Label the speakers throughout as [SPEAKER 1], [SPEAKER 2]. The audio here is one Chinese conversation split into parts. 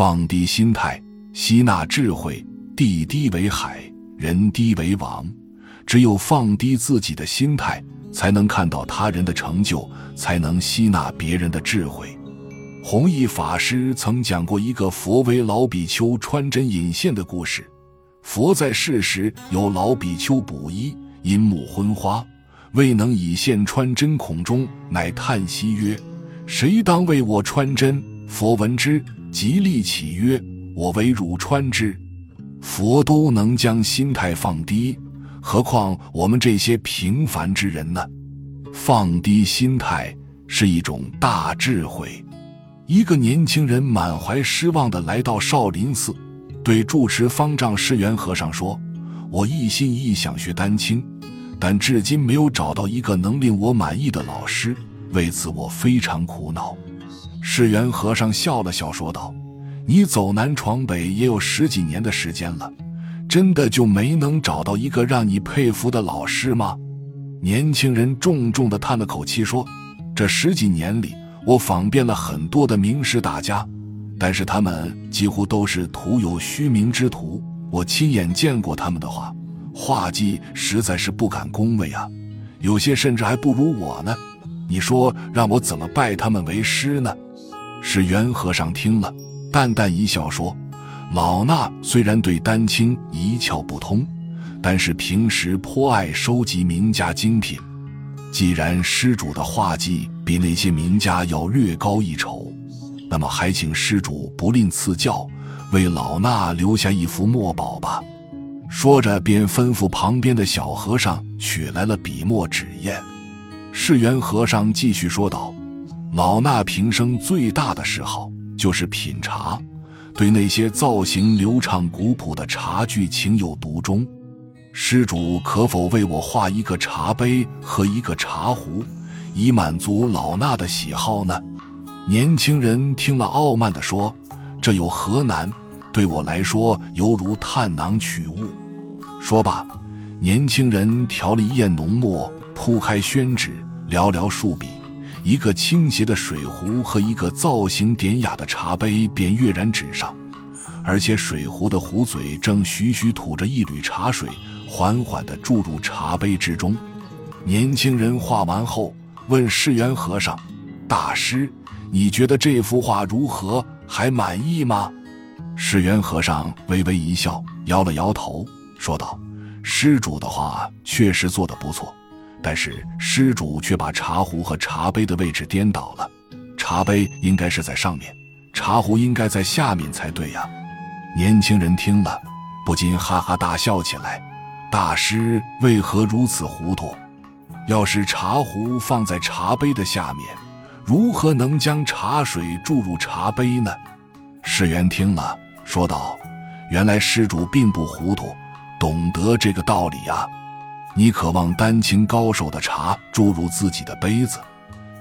[SPEAKER 1] 放低心态，吸纳智慧。地低为海，人低为王。只有放低自己的心态，才能看到他人的成就，才能吸纳别人的智慧。弘一法师曾讲过一个佛为老比丘穿针引线的故事。佛在世时，有老比丘补衣，因目昏花，未能以线穿针孔中，乃叹息曰：“谁当为我穿针？”佛闻之，极力起曰：“我为汝穿之。”佛都能将心态放低，何况我们这些平凡之人呢？放低心态是一种大智慧。一个年轻人满怀失望地来到少林寺，对住持方丈释源和尚说：“我一心一意想学丹青，但至今没有找到一个能令我满意的老师，为此我非常苦恼。”释源和尚笑了笑说道：“你走南闯北也有十几年的时间了，真的就没能找到一个让你佩服的老师吗？”年轻人重重地叹了口气说：“这十几年里。”我访遍了很多的名师大家，但是他们几乎都是徒有虚名之徒。我亲眼见过他们的画，画技实在是不敢恭维啊，有些甚至还不如我呢。你说让我怎么拜他们为师呢？是元和尚听了，淡淡一笑说：“老衲虽然对丹青一窍不通，但是平时颇爱收集名家精品。”既然施主的画技比那些名家要略高一筹，那么还请施主不吝赐教，为老衲留下一幅墨宝吧。说着，便吩咐旁边的小和尚取来了笔墨纸砚。释元和尚继续说道：“老衲平生最大的嗜好就是品茶，对那些造型流畅古朴的茶具情有独钟。”施主可否为我画一个茶杯和一个茶壶，以满足老衲的喜好呢？年轻人听了，傲慢地说：“这有何难？对我来说，犹如探囊取物。”说罢，年轻人调了一砚浓墨，铺开宣纸，寥寥数笔，一个倾斜的水壶和一个造型典雅的茶杯便跃然纸上，而且水壶的壶嘴正徐徐吐着一缕茶水。缓缓地注入茶杯之中。年轻人画完后，问释源和尚：“大师，你觉得这幅画如何？还满意吗？”释源和尚微微一笑，摇了摇头，说道：“施主的画确实做得不错，但是施主却把茶壶和茶杯的位置颠倒了。茶杯应该是在上面，茶壶应该在下面才对呀。”年轻人听了，不禁哈哈大笑起来。大师为何如此糊涂？要是茶壶放在茶杯的下面，如何能将茶水注入茶杯呢？世元听了，说道：“原来施主并不糊涂，懂得这个道理呀。你渴望丹青高手的茶注入自己的杯子，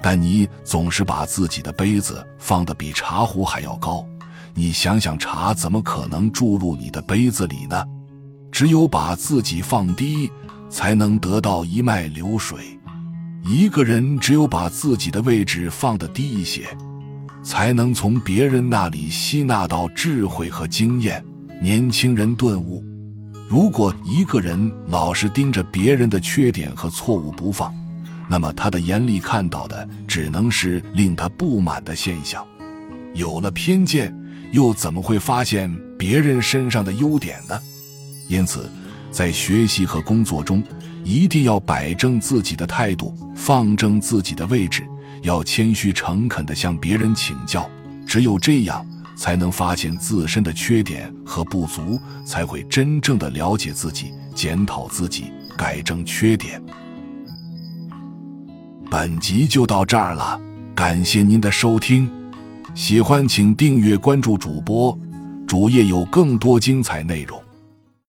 [SPEAKER 1] 但你总是把自己的杯子放得比茶壶还要高。你想想，茶怎么可能注入你的杯子里呢？”只有把自己放低，才能得到一脉流水。一个人只有把自己的位置放得低一些，才能从别人那里吸纳到智慧和经验。年轻人顿悟：如果一个人老是盯着别人的缺点和错误不放，那么他的眼里看到的只能是令他不满的现象。有了偏见，又怎么会发现别人身上的优点呢？因此，在学习和工作中，一定要摆正自己的态度，放正自己的位置，要谦虚诚恳地向别人请教。只有这样，才能发现自身的缺点和不足，才会真正的了解自己，检讨自己，改正缺点。本集就到这儿了，感谢您的收听，喜欢请订阅关注主播，主页有更多精彩内容。